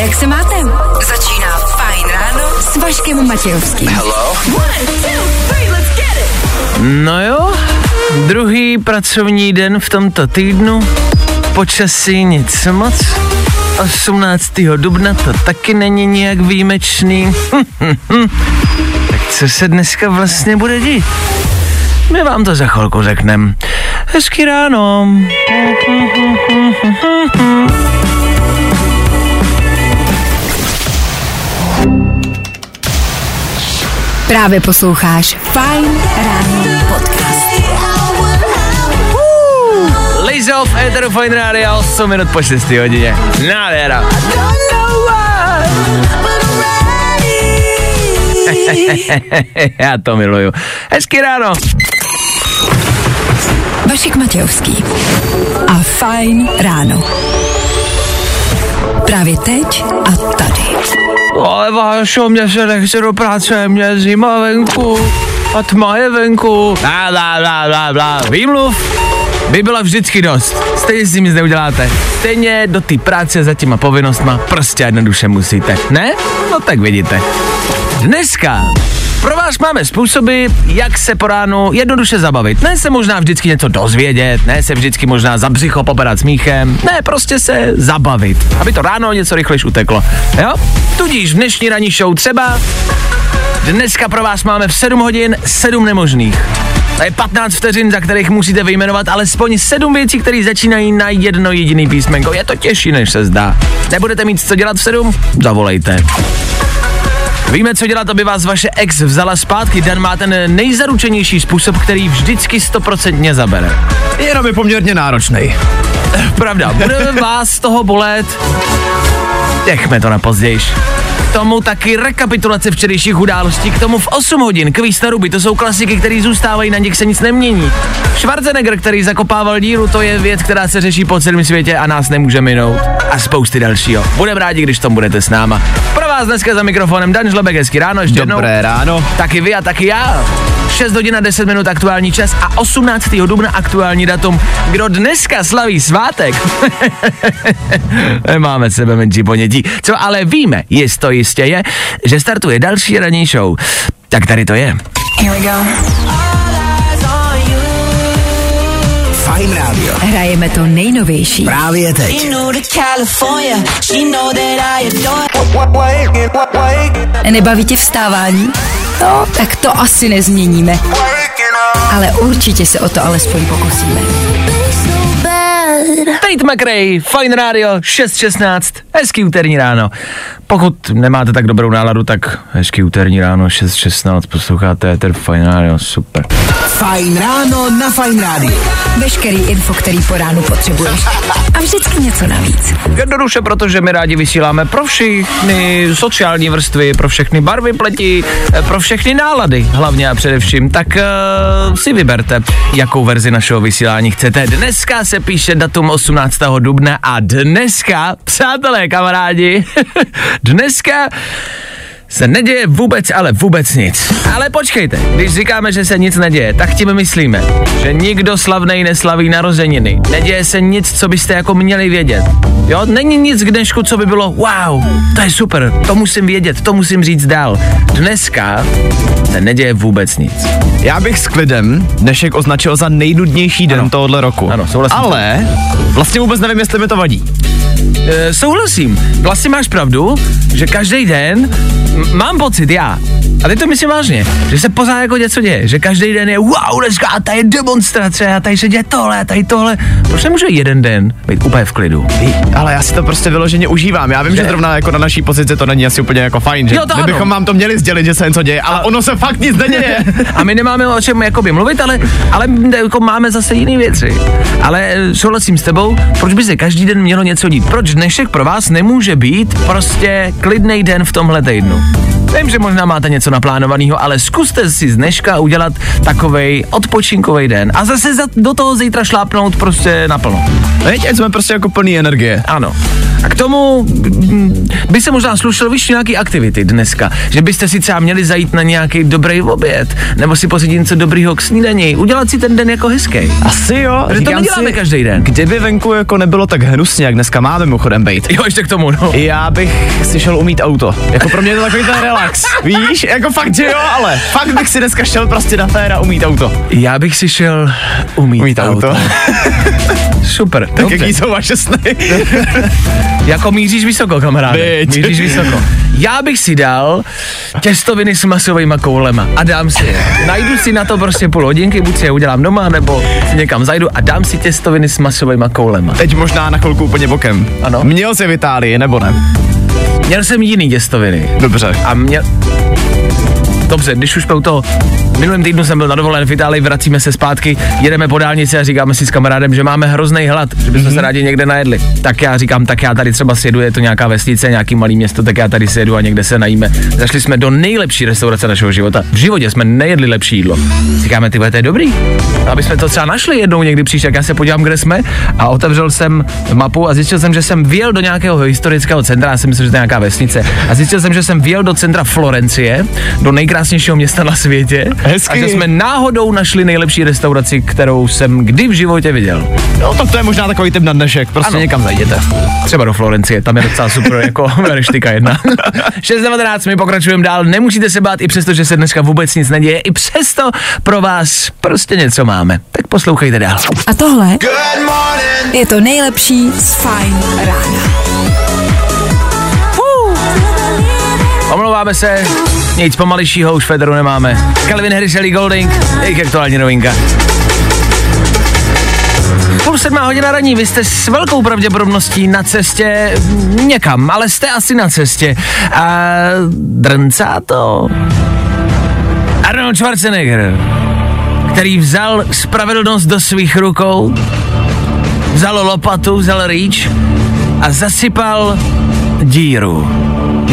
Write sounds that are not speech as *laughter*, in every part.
Jak se máte? Začíná Fajn ráno s Vaškem Matějovským. Hello? No jo, druhý pracovní den v tomto týdnu, počasí nic moc, 18. dubna to taky není nijak výjimečný. *laughs* tak co se dneska vlastně bude dít? My vám to za chvilku řekneme. Hezky ráno. Právě posloucháš Fajn ráno podcast. Lazy off Eteru Fine Radio, 8 minut po 6 hodině. Nádhera. *laughs* Já to miluju. Hezky ráno. Vašek Matějovský a Fajn ráno. Právě teď a tady. Ale Vášo, mě se nechce do práce, mě zima venku a tma je venku. Bla, bla, bla, bla, bla. Výmluv by byla vždycky dost. Stejně si nic neuděláte. Stejně do té práce za těma povinnostma prostě jednoduše musíte. Ne? No tak vidíte. Dneska pro vás máme způsoby, jak se po ránu jednoduše zabavit. Ne se možná vždycky něco dozvědět, ne se vždycky možná za břicho popadat smíchem, ne prostě se zabavit, aby to ráno něco rychlejš uteklo. Jo? Tudíž v dnešní ranní show třeba dneska pro vás máme v 7 hodin 7 nemožných. To je 15 vteřin, za kterých musíte vyjmenovat alespoň 7 věcí, které začínají na jedno jediný písmenko. Je to těžší, než se zdá. Nebudete mít co dělat v 7? Zavolejte. Víme, co dělat, aby vás vaše ex vzala zpátky. Dan má ten nejzaručenější způsob, který vždycky stoprocentně zabere. Jenom je poměrně náročný. Pravda, bude vás z toho bolet. Nechme to na pozdějiš. K tomu taky rekapitulace včerejších událostí, k tomu v 8 hodin, kvíz na ruby, to jsou klasiky, které zůstávají, na nich se nic nemění. Schwarzenegger, který zakopával díru, to je věc, která se řeší po celém světě a nás nemůže minout. A spousty dalšího. Budeme rádi, když tam budete s náma. Pro vás dneska za mikrofonem Dan Žlebek, hezky ráno, ještě jednou. Dobré ráno. Taky vy a taky já. 6 hodin a 10 minut aktuální čas a 18. dubna aktuální datum. Kdo dneska slaví svátek? *laughs* Máme sebe menší ponětí. Co ale víme, jisto jistě je, že startuje další ranní show. Tak tady to je. Here we go. Fajn rádio. Hrajeme to nejnovější. Právě teď. Nebaví tě vstávání? No, tak to asi nezměníme. Ale určitě se o to alespoň pokusíme. Tate McRae, Fine Radio, 6.16, hezký úterní ráno. Pokud nemáte tak dobrou náladu, tak hezký úterní ráno, 6.16, posloucháte Ether Fine Radio, super. Fajn ráno na Fajn rádiu. Veškerý info, který po ránu potřebuješ. A vždycky něco navíc. Jednoduše, protože my rádi vysíláme pro všechny sociální vrstvy, pro všechny barvy pleti, eh, pro všechny nálady, hlavně a především. Tak uh, si vyberte, jakou verzi našeho vysílání chcete. Dneska se píše datum 18. dubna a dneska, přátelé, kamarádi, *laughs* dneska se neděje vůbec, ale vůbec nic. Ale počkejte, když říkáme, že se nic neděje, tak tím myslíme, že nikdo slavnej neslaví narozeniny. Neděje se nic, co byste jako měli vědět. Jo, není nic k dnešku, co by bylo wow, to je super, to musím vědět, to musím říct dál. Dneska se neděje vůbec nic. Já bych s klidem dnešek označil za nejnudnější den Ano. tohohle roku. Ano, souhlasím. Ale vlastně vůbec nevím, jestli mi to vadí. E, souhlasím, vlastně máš pravdu, že každý den m- mám pocit já, a teď to myslím vážně, že se pořád jako něco děje, že každý den je wow, dneska a tady je demonstrace a tady se děje tohle a tady tohle. Proč nemůže jeden den být úplně v klidu? Ale já si to prostě vyloženě užívám. Já vím, že, Že? zrovna jako na naší pozici to není asi úplně jako fajn, že Jo, to my bychom vám to měli sdělit, že se něco děje, ale ono se fakt nic neděje. *laughs* A my nemáme o čem jakoby mluvit, ale, ale jako máme zase jiné věci. Ale eh, souhlasím s tebou, proč by se každý den mělo něco dít? Proč dnešek pro vás nemůže být prostě klidný den v tomhle týdnu? Vím, že možná máte něco naplánovaného, ale zkuste si z dneška udělat takovej odpočinkový den a zase za, do toho zítra šlápnout prostě naplno. Veď, ať jsme prostě jako plný energie. Ano. A k tomu mm, by se možná slušel víš nějaký aktivity dneska, že byste si třeba měli zajít na nějaký dobrý oběd, nebo si pořídit něco dobrýho k snídani, udělat si ten den jako hezký. Asi jo. Protože to neděláme si, každý den. Kdyby venku jako nebylo tak hnusně, jak dneska máme mimochodem bejt. Jo, ještě k tomu, no. Já bych si šel umít auto. Jako pro mě je to takový ten relax. Víš, jako fakt, že jo, ale fakt bych si dneska šel prostě na féra umít auto. Já bych si šel umít, Umít auto. *laughs* Super, Tak dobře. jaký jsou vaše sny? Jako míříš vysoko, kamaráde. Byť. Míříš vysoko. Já bych si dal těstoviny s masovými koulema a dám si je. Najdu si na to prostě půl hodinky, buď si je udělám doma, nebo si někam zajdu a dám si těstoviny s masovými koulema. Teď možná na chvilku úplně bokem. Ano. Měl jsi v Itálii, nebo ne? Měl jsem jiný těstoviny. Dobře. A měl... Dobře, když už jsme u toho, minulým týdnu jsem byl na dovolen v Itálii, vracíme se zpátky, jedeme po dálnici a říkáme si s kamarádem, že máme hrozný hlad, že bychom se rádi někde najedli. Tak já říkám, tak já tady třeba sjedu, je to nějaká vesnice, nějaký malý město, tak já tady sjedu a někde se najíme. Zašli jsme do nejlepší restaurace našeho života. V životě jsme nejedli lepší jídlo. Říkáme, ty to je dobrý. Aby jsme to třeba našli jednou někdy příště, jak já se podívám, kde jsme a otevřel jsem mapu a zjistil jsem, že jsem vjel do nějakého historického centra, já jsem myslel, že to je nějaká vesnice. A zjistil jsem, že jsem vjel do centra Florencie, do nejkrásnějšího města na světě. Hezky. A že jsme náhodou našli nejlepší restauraci, kterou jsem kdy v životě viděl. No tak to je možná takový typ na dnešek, prostě Ano. ano. někam zajděte. Třeba do Florencie, tam je docela super *laughs* jako reštika jedna. *laughs* 6.19, my pokračujeme dál, nemusíte se bát, i přesto, že se dneska vůbec nic neděje, i přesto pro vás prostě něco máme. Tak poslouchejte dál. A tohle je to nejlepší z Fajn rána. Omlouváme se, nic pomalejšího už Federu nemáme. Calvin Harris, Ellie Golding, jejich aktuální novinka. Půl sedmá hodina raní, vy jste s velkou pravděpodobností na cestě někam, ale jste asi na cestě. A drncá to. Arnold Schwarzenegger, který vzal spravedlnost do svých rukou, vzal lopatu, vzal rýč a zasypal díru.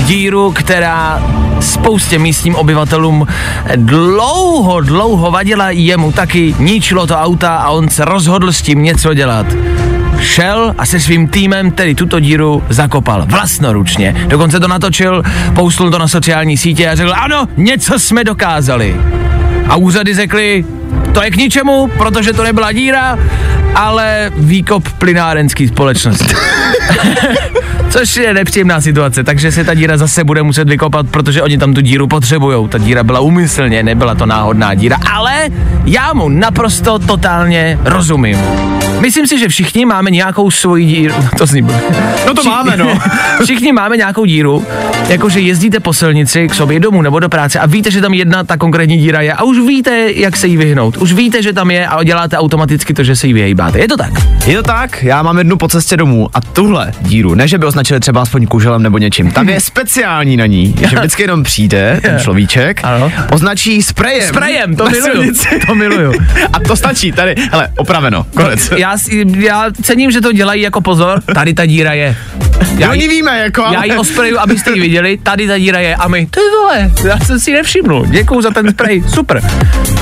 Díru, která spoustě místním obyvatelům dlouho, dlouho vadila jemu taky, ničilo to auta a on se rozhodl s tím něco dělat. Šel a se svým týmem tedy tuto díru zakopal vlastnoručně. Dokonce to natočil, poustl to na sociální sítě a řekl, ano, něco jsme dokázali. A úřady řekly, to je k ničemu, protože to nebyla díra, ale výkop plynárenský společnosti. *laughs* *laughs* Což je nepříjemná situace, takže se ta díra zase bude muset vykopat, protože oni tam tu díru potřebujou. Ta díra byla úmyslně, nebyla to náhodná díra, ale já mu naprosto totálně rozumím. Myslím si, že všichni máme nějakou svoji díru. *laughs* To zní blbě. No to máme, no. *laughs* Všichni máme nějakou díru, jakože jezdíte po silnici k sobě domů nebo do práce a víte, že tam jedna ta konkrétní díra je a už víte, jak se jí vyhnout. Už víte, že tam je a děláte automaticky to, že se jí vyhejbáte. Je to tak? Je to tak, já mám jednu po cestě domů a tuhle díru, ne že by označili třeba aspoň kuželem nebo něčím, tam je speciální na ní, že *laughs* vždycky jenom přijde ten človíček, Ano. označí sprejem. Sprejem, to miluju. To miluju. A to stačí, tady, hele, opraveno, konec. Já, si- já cením, že to dělají jako pozor, tady ta díra je. Já, Oni víme, jako, já ji ospreju, abyste ji viděli, tady ta díra je a my, ty vole, já jsem si ji nevšimnul, děkuju za ten spray, super.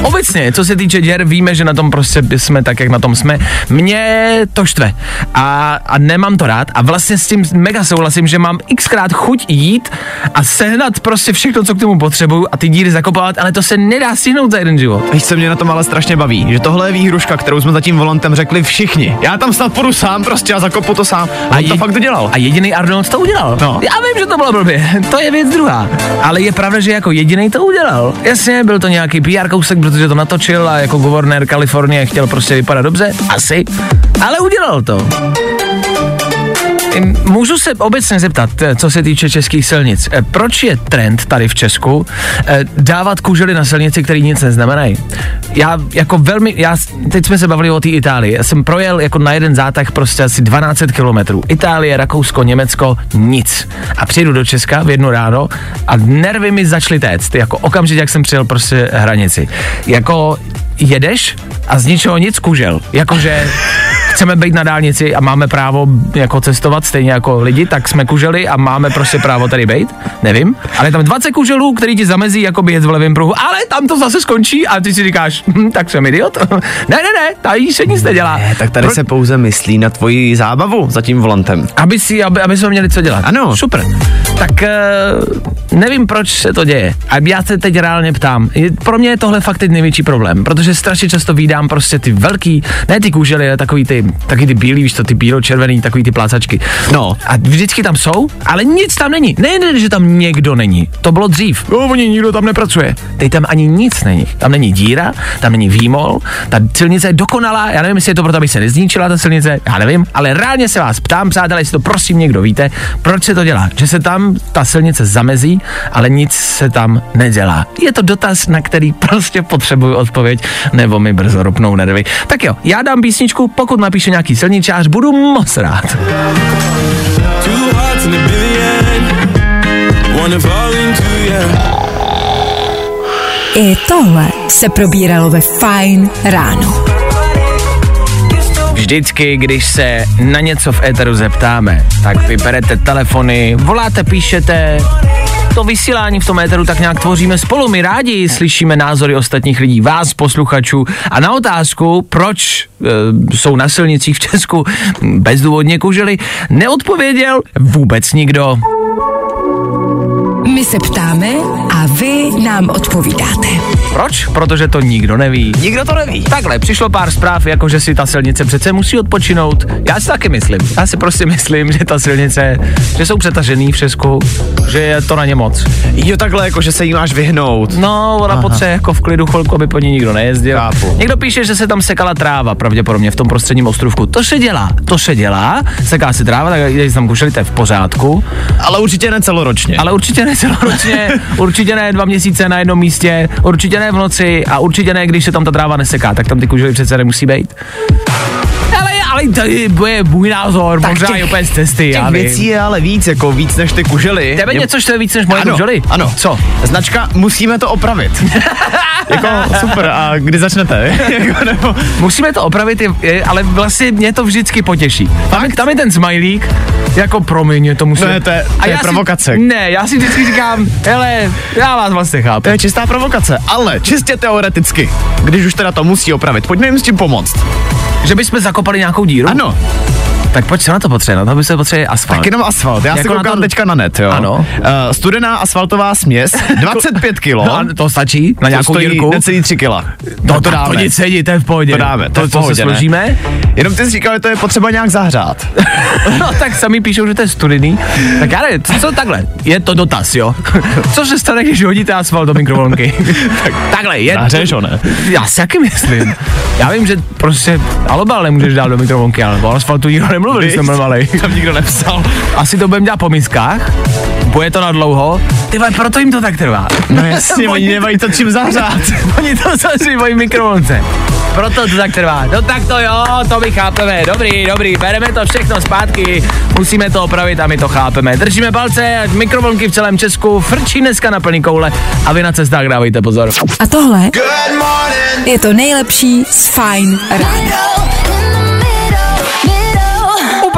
Obecně, co se týče děr, víme, že na tom prostě jsme tak, jak na tom jsme. Mě to štve a, a nemám to rád a vlastně s tím mega souhlasím, že mám xkrát chuť jít a sehnat prostě všechno, co k tomu potřebuju a ty díry zakopávat, ale to se nedá stihnout za jeden život. Víš, co mě na tom ale strašně baví, že tohle je výhruška, kterou jsme zatím volantem řekli všichni. Já tam snad půjdu sám prostě a zakopu to sám. A to je- fakt dodělal. A jediný Arnold to udělal. No. Já vím, že to bylo blbě, to je věc druhá. Ale je pravda, že jako jediný to udělal. Jasně, byl to nějaký PR kousek, protože to natočil a jako guvernér Kalifornie chtěl prostě vypadat dobře, asi. Ale udělal to. Můžu se obecně zeptat, eh, co se týče českých silnic. Eh, Proč je trend tady v Česku eh, dávat kužely na silnici, který nic neznamenají? Já jako velmi, já, teď jsme se bavili o té Itálii. Já jsem projel jako na jeden zátah prostě asi 12 kilometrů. Itálie, Rakousko, Německo, nic. A přijedu do Česka v jednu ráno a nervy mi začaly téct. Jako okamžitě, jak jsem přijel prostě hranici. Jako jedeš a z ničeho nic kužel. Jakože chceme být na dálnici a máme právo jako cestovat stejně jako lidi, tak jsme kuželi a máme prostě právo tady být. Nevím. Ale je tam 20 kuželů, který ti zamezí jako jet v levém pruhu, ale tam to zase skončí a ty si říkáš, hm, tak jsem idiot. *laughs* ne, ne, ne, tady se nic nedělá. Ne, tak tady Pro... se pouze myslí na tvoji zábavu za tím volantem. Aby si, aby, aby jsme měli co dělat. Ano. Super. Tak uh, nevím, proč se to děje. A já se teď reálně ptám. Pro mě je tohle fakt teď největší problém, protože strašně často vídám prostě ty velký, ne ty kůžely, ale takový ty, takový ty bílý, víš to, ty bílo-červený, takový ty plácačky. No. A vždycky tam jsou, ale nic tam není. Ne, ne, že tam někdo není. To bylo dřív. No, oni nikdo tam nepracuje. Teď tam ani nic není. Tam není díra, tam není výmol, ta silnice je dokonalá. Já nevím, jestli je to proto, aby se nezničila ta silnice, já nevím, ale reálně se vás ptám, přátelé, jestli to prosím někdo víte, proč se to dělá. Že se tam ta silnice zamezí, ale nic se tam nedělá. Je to dotaz, na který prostě potřebuju odpověď, nebo mi brzo ropnou nervy. Tak jo, já dám písničku, pokud napíše nějaký silničář, budu moc rád. I tohle se probíralo ve Fine ráno. Vždycky, když se na něco v éteru zeptáme, tak vyberete telefony, voláte, píšete, to vysílání v tom éteru tak nějak tvoříme spolu. My rádi slyšíme názory ostatních lidí, vás, posluchačů. A na otázku, proč e, jsou na silnicích v Česku bezdůvodně kužely, neodpověděl vůbec nikdo. My se ptáme a vy nám odpovídáte. Proč? Protože to nikdo neví. Nikdo to neví. Takhle, přišlo pár zpráv, jako že si ta silnice přece musí odpočinout. Já si taky myslím. Já si prostě *laughs* myslím, že ta silnice, že jsou přetažený v Česku, že je to na ně moc. Jo, takhle, jako že se jí máš vyhnout. No, ona potřebuje jako v klidu chvilku, aby po ní nikdo nejezdil. Chápu. Někdo píše, že se tam sekala tráva, pravděpodobně v tom prostředním ostrovku. To se dělá, to se dělá, seká se tráva, tak když tam kušeli, to je v pořádku. Ale určitě ne celoročně. Ale určitě ne celoročně, *laughs* určitě ne dva měsíce na jednom místě, určitě ne v noci a určitě ne, když se tam ta tráva neseká, tak tam ty kužely přece nemusí být. Ale, to je můj názor, tak možná těch, úplně z cesty, těch věcí je ale víc, jako víc než ty kužely. Tebe něco, co je víc než moje ano, kužely? Ano. Co? Značka, musíme to opravit. *laughs* jako super, a kdy začnete? *laughs* Jako, nebo... Musíme to opravit, ale vlastně mě to vždycky potěší. Tam, tam je ten smajlík, jako promiň, to musí. Ne, to je, to a je provokace. Si, ne, já si vždycky říkám, hele, já vás vlastně chápu. To je čistá provokace, ale čistě teoreticky, když už teda to musí opravit, pojďme jim s tím pomoct. Že bychom zakopali nějakou díru? Ano. Tak pojď, co na to potřebuje? Na to by se potřebuje asfalt. Tak jenom asfalt. Já jako si koukám to... teďka na net, jo. Ano. Uh, studená asfaltová směs, *laughs* 25 kilo. No, to stačí na nějakou to dírku? necelý 3 kila. No, to, to dáme. To nic sedí, to je v pohodě. To dáme, to, to, to, to se složíme. Jenom ty jsi říkal, že to je potřeba nějak zahřát. *laughs* no tak sami píšou, že to je studený. Tak já nevím, co takhle, je to dotaz, jo. *laughs* co se stane, když hodíte asfalt do mikrovlnky? tak, takhle, je Zahřeješ ho, ne? Já si jaký myslím. Já vím, že prostě alobal nemůžeš dát do mikrovlnky, ale asfaltu nikdo nemluvil, když jsem malej. *laughs* Tam nikdo nepsal. Asi to budeme dělat po miskách. Bude to na dlouho. Ty vole, proto jim to tak trvá. No jasně, *laughs* oni nemají to čím zahřát. *laughs* oni to zahřívají mikrovlnce. Proto to tak trvá. No tak to jo, to my chápeme. Dobrý, dobrý, bereme to všechno zpátky. Musíme to opravit a my to chápeme. Držíme palce, mikrovlnky v celém Česku frčí dneska na plný koule a vy na cestách dávejte pozor. A tohle je to nejlepší z Fine Ráno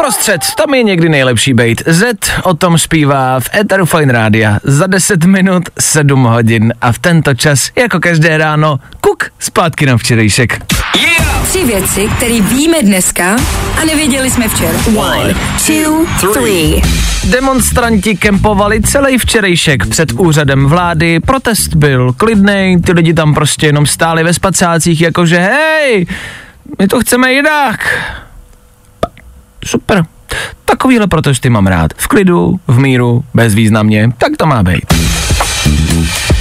uprostřed, tam je někdy nejlepší bejt. Z o tom zpívá v Eteru Fine Rádia za 10 minut 7 hodin a v tento čas, jako každé ráno, kuk zpátky na včerejšek. Yeah! Tři věci, které víme dneska a nevěděli jsme včera. One, two, three. Demonstranti kempovali celý včerejšek před úřadem vlády, protest byl klidný, ty lidi tam prostě jenom stáli ve spacácích, jakože hej, my to chceme jinak. Super. Takovýhle protesty mám rád. V klidu, v míru, bezvýznamně. Tak to má být.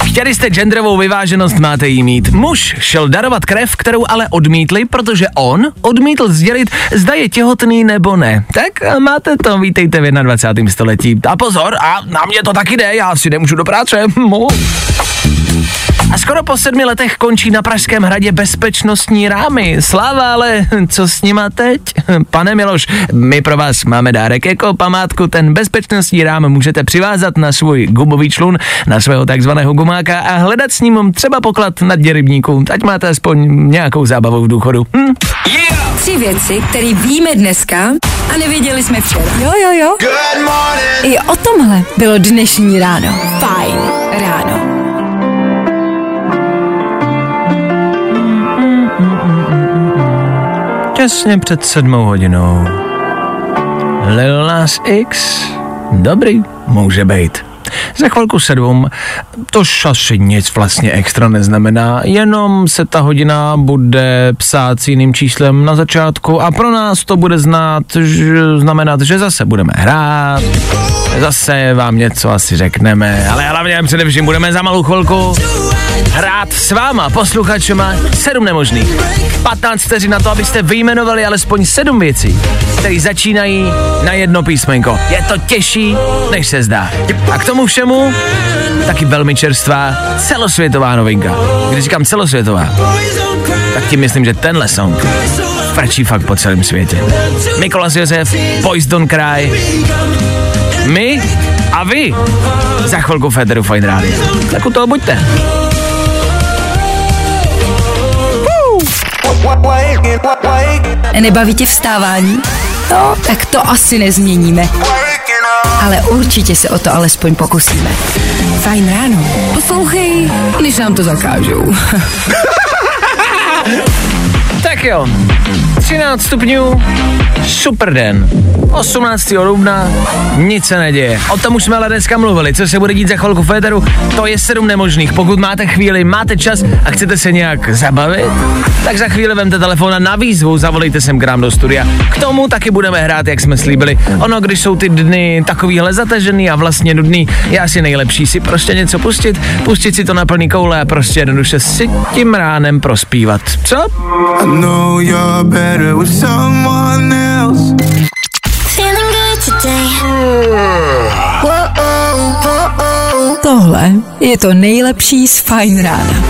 Chtěli jste genderovou vyváženost, máte jí mít. Muž šel darovat krev, kterou ale odmítli, protože on odmítl sdělit, zda je těhotný nebo ne. Tak máte to, vítejte v 21. století. A pozor, a na mě to taky jde, já si nemůžu do práce. A skoro po sedmi letech končí na Pražském hradě bezpečnostní rámy. Sláva, ale co s nima teď? *laughs* Pane Miloš, my pro vás máme dárek jako památku. Ten bezpečnostní rám můžete přivázat na svůj gumový člun, na svého takzvaného gumáka a hledat s ním třeba poklad na dně rybníků. Ať máte aspoň nějakou zábavu v důchodu. Hm? Yeah! Tři věci, které víme dneska a nevěděli jsme včera. Jo, jo, jo. I o tomhle bylo dnešní ráno. Fajn ráno. Těsně před sedmou hodinou. Lil Nas X. Dobrý, může být. Za chvilku sedm, to asi nic vlastně extra neznamená, jenom se ta hodina bude psát s jiným číslem na začátku a pro nás to bude znát, že, znamenat, že zase budeme hrát, zase vám něco asi řekneme, ale hlavně především budeme za malou chvilku hrát s váma, posluchačema, sedm nemožných. 15 vteřin na to, abyste vyjmenovali alespoň sedm věcí, které začínají na jedno písmenko. Je to těžší, než se zdá. A k tomu všemu taky velmi čerstvá celosvětová novinka. Když říkám celosvětová, tak tím myslím, že tenhle song frčí fakt po celém světě. Mikolas Josef, Boys Don't Cry, my a vy za chvilku Federu Fine Radio. Tak u toho buďte. Nebaví tě vstávání? No, tak to asi nezměníme. Ale určitě se o to alespoň pokusíme. Fajn ráno. Poslouchej, když nám to zakážou. *laughs* tak jo, 13 stupňů, super den. 18. dubna, nic se neděje. O tom už jsme ale dneska mluvili, co se bude dít za chvilku Féteru, to je sedm nemožných. Pokud máte chvíli, máte čas a chcete se nějak zabavit, tak za chvíli vemte telefon a na výzvu zavolejte sem k nám do studia. K tomu taky budeme hrát, jak jsme slíbili. Ono, když jsou ty dny takovýhle zatažený a vlastně nudný, je asi nejlepší si prostě něco pustit, pustit si to na plný koule a prostě jednoduše si tím ránem prospívat. Co? I know you're better with someone else. Tohle je to nejlepší z Fine Rána.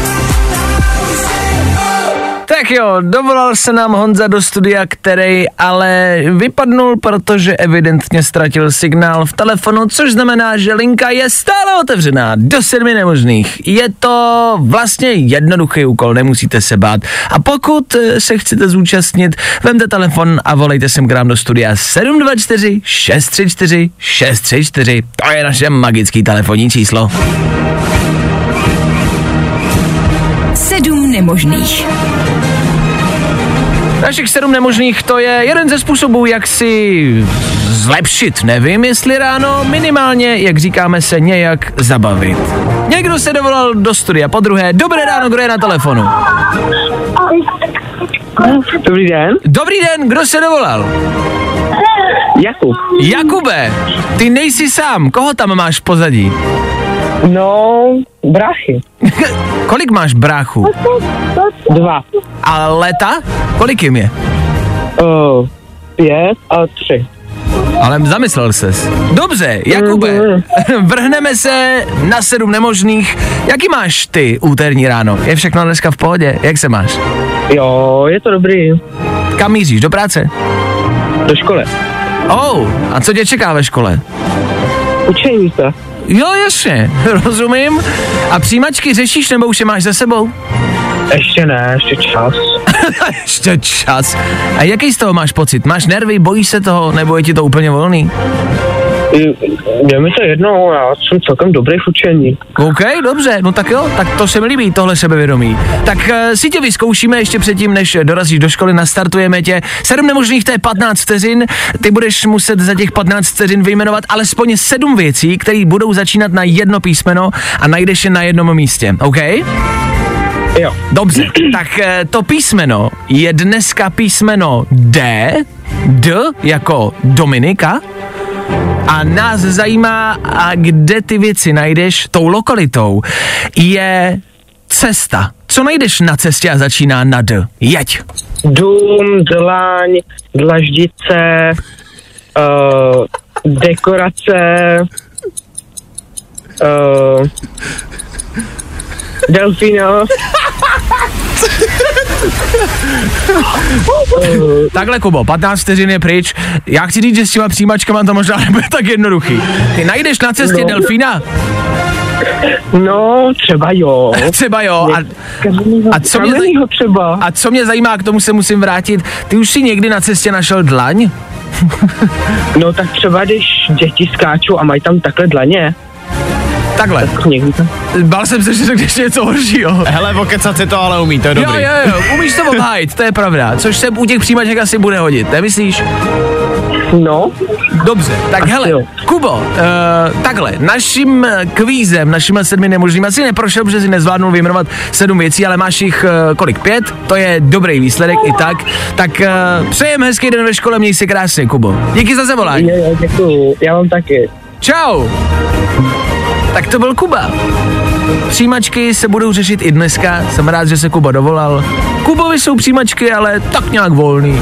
Tak jo, dovolal se nám Honza do studia, který ale vypadnul, protože evidentně ztratil signál v telefonu, což znamená, že linka je stále otevřená do sedmi nemožných. Je to vlastně jednoduchý úkol, nemusíte se bát. A pokud se chcete zúčastnit, vemte telefon a volejte sem k nám do studia 724 634 634. To je naše magický telefonní číslo. Sedm nemožných. Našich sedm nemožných to je jeden ze způsobů, jak si zlepšit, nevím jestli ráno, minimálně, jak říkáme se, nějak zabavit. Někdo se dovolal do studia, po druhé, dobré ráno, kdo je na telefonu? Dobrý den. Dobrý den, kdo se dovolal? Jakub. Jakube, ty nejsi sám, koho tam máš v pozadí? No, bráchy. *laughs* Kolik máš bráchu? Dva. A leta? Kolik jim je? Uh, pět a tři. Ale zamyslel ses. Dobře, Jakube, *laughs* vrhneme se na sedm nemožných. Jaký máš ty úterní ráno? Je všechno dneska v pohodě? Jak se máš? Jo, je to dobrý. Kam míříš? Do práce? Do školy. Oh, a co tě čeká ve škole? Učení se. Jo, jasně, *laughs* rozumím. A přijímačky řešíš nebo už je máš za sebou? Ještě ne, ještě čas. *laughs* ještě čas. A jaký z toho máš pocit? Máš nervy, bojíš se toho, nebo je ti to úplně volný? Je mi to jedno, já jsem celkem dobrý v učení. OK, dobře, no tak jo, tak to se mi líbí, tohle sebevědomí. Tak uh, si tě vyzkoušíme ještě předtím, než dorazíš do školy, nastartujeme tě. Sedm nemožných, to je 15 vteřin, ty budeš muset za těch 15 vteřin vyjmenovat alespoň sedm věcí, které budou začínat na jedno písmeno a najdeš je na jednom místě, OK? Jo. Dobře, tak eh, to písmeno je dneska písmeno D, D jako Dominika, a nás zajímá, a kde ty věci najdeš tou lokalitou, je cesta. Co najdeš na cestě a začíná na D? Jeď. Dům, dlaň, dlaždice, uh, dekorace, uh, Delfína. Takhle, Kubo, 15 vteřin je pryč. Já chci říct, že s těma přijímačkama to možná *laughs* nebude tak jednoduchý. Ty najdeš na cestě No. delfína? No, třeba jo. *laughs* Třeba jo. A, a co mě třeba. a co mě zajímá, k tomu se musím vrátit. Ty už si někdy na cestě našel dlaň? No tak třeba když děti skáčou a mají tam takhle dlaně, Takhle. Bál jsem se, že řekneš něco horšího. Hele, okecat si to ale umí, to je Jo, dobrý. jo, jo, umíš to obhájit, to je pravda. Což se u těch přijímaček asi bude hodit, nemyslíš? No, Dobře, tak Asi hele, jo. Kubo, uh, takhle, naším kvízem, našimi sedmi nemožným, asi neprošel, protože si nezvládnul vyjmenovat sedm věcí, ale máš jich uh, kolik, pět? To je dobrý výsledek i tak. Tak uh, přejem hezký den ve škole, měj se krásně, Kubo. Díky za zavolání. jo, jo, děkuju. Já vám taky. Čau. Tak to byl Kuba. Přijímačky se budou řešit i dneska, jsem rád, že se Kuba dovolal. Kubovi jsou přijímačky, ale tak nějak volný.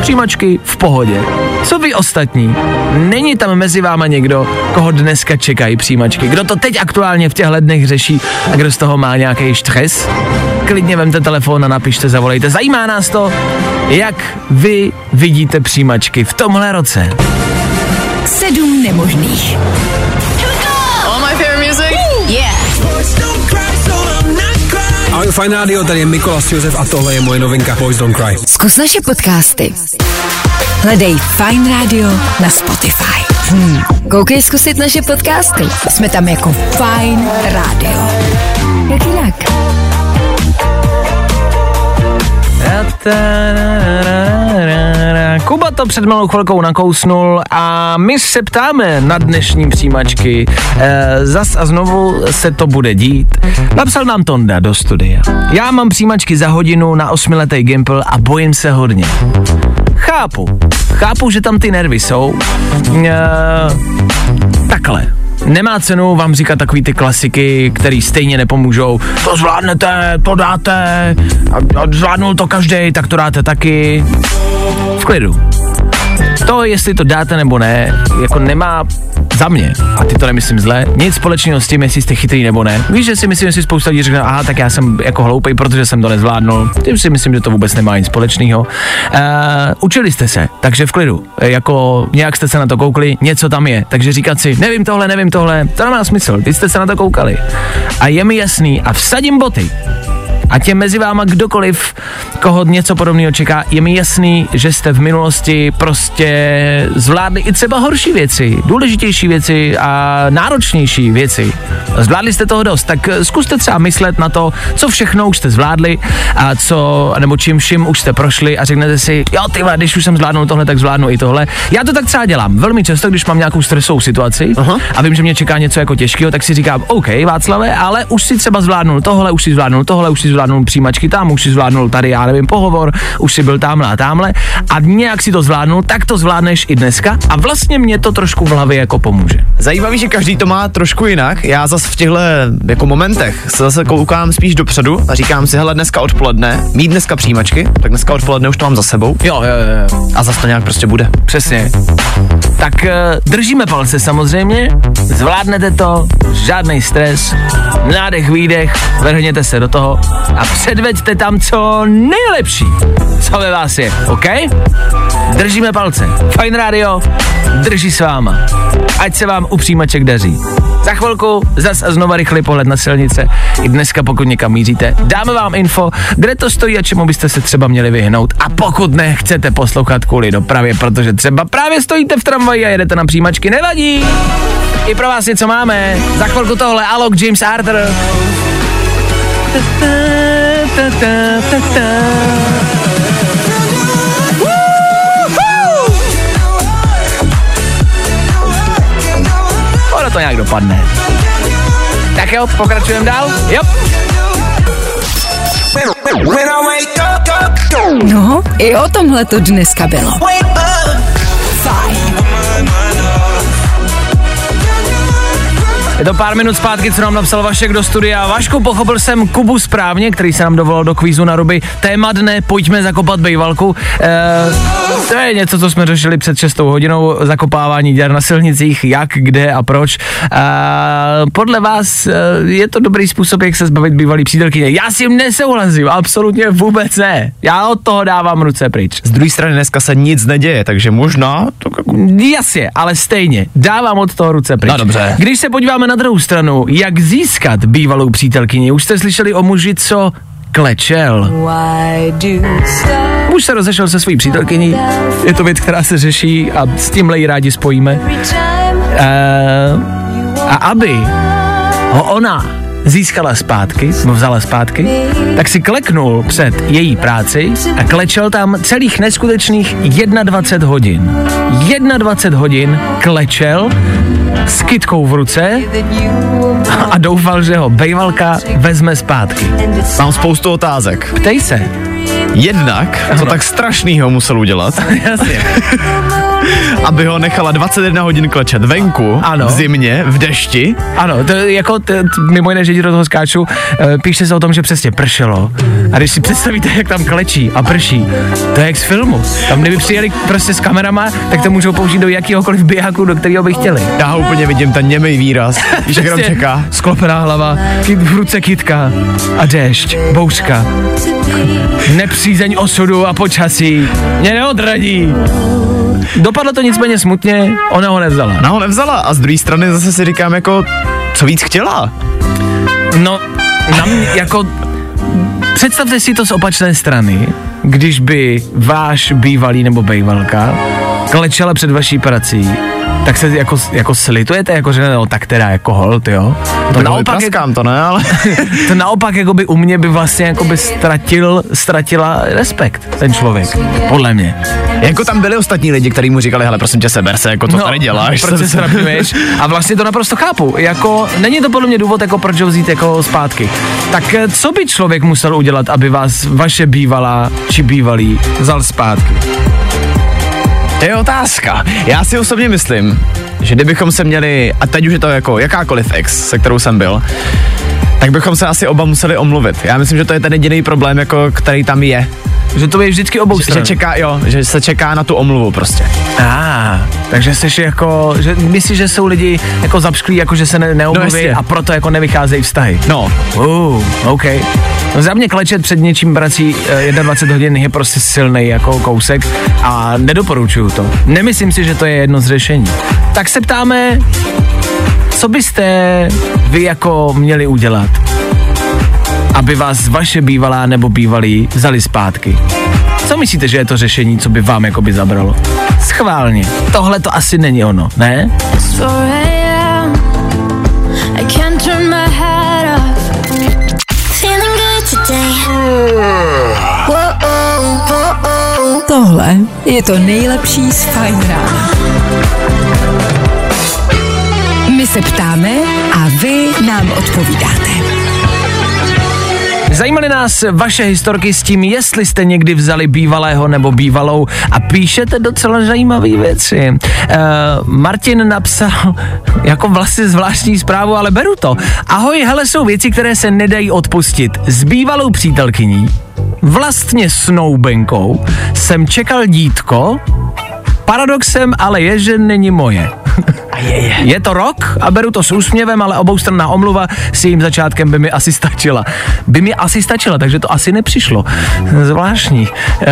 Přijímačky v pohodě. Co vy ostatní? Není tam mezi váma někdo, koho dneska čekají přijímačky? Kdo to teď aktuálně v těchto dnech řeší a kdo z toho má nějaký štres? Klidně vemte telefon a napište, zavolejte. Zajímá nás to, jak vy vidíte přijímačky v tomhle roce. Sedm nemožných. Fajn rádio, tady je Mikolas Josef a tohle je moje novinka Boys Don't Cry. Zkus naše podcasty. Hledej Fine Radio na Spotify. Hmm. Koukej zkusit naše podcasty. Jsme tam jako Fine Radio. Jak jinak? To před malou chvilkou nakousnul a my se ptáme na dnešní přijímačky. E, zas a znovu se to bude dít. Napsal nám Tonda do studia. Já mám přijímačky za hodinu na osmiletý Gimple a bojím se hodně. Chápu. Chápu, že tam ty nervy jsou. E, takhle. Nemá cenu vám říkat takový ty klasiky, který stejně nepomůžou. To zvládnete, to dáte, a, a zvládnul to každý, tak to dáte taky. V klidu. To, jestli to dáte nebo ne, jako nemá za mě, a ty to nemyslím zle, nic společného s tím, jestli jste chytrý nebo ne. Víš, že si myslím, že si spousta lidí řekne, aha, tak já jsem jako hloupej, protože jsem to nezvládnul. Tím si myslím, že to vůbec nemá nic společného. Uh, učili jste se, takže v klidu. E, Jako nějak jste se na to koukli, něco tam je. Takže říkat si, nevím tohle, nevím tohle, to nemá smysl. Vy jste se na to koukali. A je mi jasný, a vsadím boty, a tě mezi váma kdokoliv, koho něco podobného čeká, je mi jasný, že jste v minulosti prostě zvládli i třeba horší věci, důležitější věci a náročnější věci. Zvládli jste toho dost, tak zkuste třeba myslet na to, co všechno už jste zvládli a co, nebo čím vším už jste prošli a řeknete si, jo ty když už jsem zvládnul tohle, tak zvládnu i tohle. Já to tak třeba dělám velmi často, když mám nějakou stresovou situaci Aha. a vím, že mě čeká něco jako těžkého, tak si říkám, OK, Václave, ale už si třeba zvládnul tohle, už si zvládnul tohle, už si zvládnul přijímačky tam, už si zvládnul tady, já nevím, pohovor, už si byl tamhle a tamhle a nějak si to zvládnul, tak to zvládneš i dneska a vlastně mě to trošku v hlavě jako pomůže. Zajímavý, že každý to má trošku jinak. Já zase v těchto jako momentech se zase koukám spíš dopředu a říkám si, hele, dneska odpoledne, mít dneska přijímačky, tak dneska odpoledne už to mám za sebou Jo, jo, jo, a zase to nějak prostě bude. přesně. Tak uh, držíme palce samozřejmě, zvládnete to, žádný stres, nádech, výdech, vrhněte se do toho a předveďte tam co nejlepší, co ve vás je, OK? Držíme palce. Fine Radio drží s váma. Ať se vám u přijímaček daří. Za chvilku zas a znova rychlý pohled na silnice. I dneska, pokud někam míříte, dáme vám info, kde to stojí a čemu byste se třeba měli vyhnout. A pokud nechcete poslouchat kvůli dopravě, protože třeba právě stojíte v tramvaji a jedete na přijímačky, nevadí. I pro vás něco máme. Za chvilku tohle Alok James Arthur. *laughs* Ta, ta, ta, ta. Ono to nějak dopadne. Tak jo, pokračujeme dál. Jo. No, i o tomhle to dneska bylo. To pár minut zpátky, co nám napsal Vašek do studia. Vašku, pochopil jsem Kubu správně, který se nám dovolal do kvízu na ruby. Téma dne, pojďme zakopat bejvalku. E, To je něco, co jsme řešili před 6 hodinou, zakopávání děr na silnicích, jak, kde a proč. A podle vás eh, je to dobrý způsob, jak se zbavit bývalý přítelkyně. Já s tím nesouhlasím, absolutně vůbec ne. Já od toho dávám ruce pryč. Z druhé strany dneska se nic neděje, takže možná to jako... Jasně, ale stejně, dávám od toho ruce pryč. No dobře. Když se podíváme na druhou stranu, jak získat bývalou přítelkyni, už jste slyšeli o muži, co klečel. Muž se rozešel se svojí přítelkyní, je to věc, která se řeší a s tímhle ji rádi spojíme. E, a aby ho ona získala zpátky, vzala zpátky, tak si kleknul před její práci a klečel tam celých neskutečných 21 hodin. 21 hodin klečel s kytkou v ruce a doufal, že ho bejvalka vezme zpátky. Mám spoustu otázek. Ptej se. Jednak, co tak strašnýho musel udělat, *laughs* Jasně. *laughs* aby ho nechala 21 hodin klečet venku, Ano. v zimě, v dešti. Ano, to je jako, t, t, mimo jiné, že do toho skáču, e, píše se o tom, že přesně pršelo. A když si představíte, jak tam klečí a prší, to je jak z filmu. Tam kdyby přijeli prostě s kamerama, tak to můžou použít do jakéhokoliv bijáku, do kterého by chtěli. Já ho úplně vidím, ten němej výraz. Jenom Přesně. čeká. Sklopená hlava, kyt, v ruce kytka a déšť, bouřka. Nepřízeň osudu a počasí mě neodradí. Dopadlo to nicméně smutně, ona ho nevzala. Ona ho nevzala a z druhé strany zase si říkám jako, co víc chtěla? No, na mě, jako, představte si to z opačné strany, když by váš bývalý nebo bývalka klečela před vaší prací, tak se jako, jako slitujete, jako že no, tak teda jako hold, jo? To naopak, jako, praskám to, ne, ale... *laughs* to naopak jako by u mě by vlastně jako by ztratil, ztratila respekt ten člověk, podle mě. jako tam byli ostatní lidi, kteří mu říkali, hele, prosím tě, seber se, jako to tady děláš. No, *laughs* Proč se strapňuješ? A vlastně to naprosto chápu. Jako, není to podle mě důvod, jako proč ho vzít jako zpátky. Tak eh, co by člověk musel udělat, aby vás vaše bývalá či bývalý vzal zpátky? To je otázka. Já si osobně myslím, že kdybychom se měli, a teď už je to jako jakákoliv ex, se kterou jsem byl, tak bychom se asi oba museli omluvit. Já myslím, že to je ten jediný problém, jako, který tam je. Že to je vždycky obou Že stran. čeká, jo, že se čeká na tu omluvu prostě. Ah, takže jsi jako, že myslíš, že jsou lidi jako zapšklí, jako že se ne, neomluví jasně. a proto jako nevycházejí vztahy. No, Uh, OK. No za mě klečet před něčím prací eh, 21 hodin je prostě silný jako kousek a nedoporučuju to. Nemyslím si, že to je jedno z řešení. Tak se ptáme, co byste vy jako měli udělat, aby vás vaše bývalá nebo bývalý vzali zpátky? Co myslíte, že je to řešení, co by vám jako by zabralo? Schválně. Tohle to asi není ono, ne? 4 a.m. I can't turn my head off. Feeling good today. Whoa, whoa, Tohle je to nejlepší z Fajn rána. My se ptáme a vy nám odpovídáte. Zajímaly nás vaše historky s tím, jestli jste někdy vzali bývalého nebo bývalou a píšete docela zajímavé věci. Uh, Martin napsal *laughs* jako vlastně zvláštní zprávu, ale beru to. Ahoj, hele, jsou věci, které se nedají odpustit. S bývalou přítelkyní, vlastně snoubenkou, jsem čekal dítko, Paradoxem ale je, že není moje. *laughs* Je to rok a beru to s úsměvem, ale oboustranná omluva s jejím začátkem by mi asi stačila. By mi asi stačila, takže to asi nepřišlo. Zvláštní. E,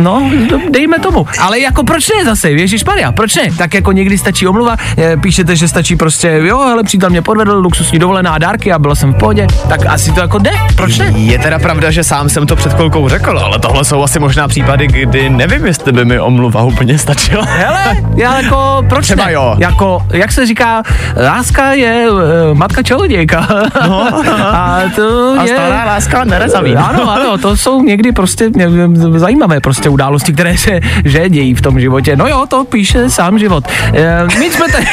no, dejme tomu. Ale jako proč ne zase, Ježíš Maria, proč ne? Tak jako někdy stačí omluva, e, píšete, že stačí prostě, jo, ale přítel mě podvedl, luxusní dovolená dárky a byla jsem v pohodě, tak asi to jako jde, proč ne? je teda pravda, že sám jsem to před chvilkou řekl, ale tohle jsou asi možná případy, kdy nevím, jestli by mi omluva úplně stačila. Hele, já jako, proč Třeba ne? jo. Jako, jak se říká, láska je uh, matka čarodějka. No. *laughs* a to A je... stará láska nerezaví. Ano, ano, to jsou někdy prostě zajímavé prostě události, které se že dějí v tom životě. No jo, to píše sám život. E, my jsme tady,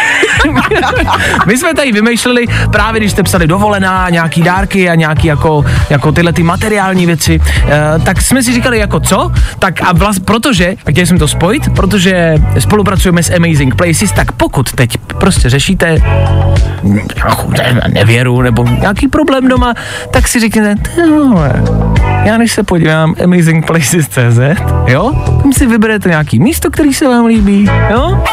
*laughs* my jsme tady vymýšleli právě, když jste psali dovolená, nějaký dárky a nějaký jako, jako tyhle ty materiální věci, e, tak jsme si říkali jako co? Tak a vlast, protože, a chtěli jsme to spojit, protože spolupracujeme s Amazing Places, tak pokud teď prostě řešíte nevěru nebo nějaký problém doma, tak si řekněte, "Ty vole, já než se podívám amazingplaces.cz, jo? Tam si vyberete nějaký místo, který se vám líbí, jo?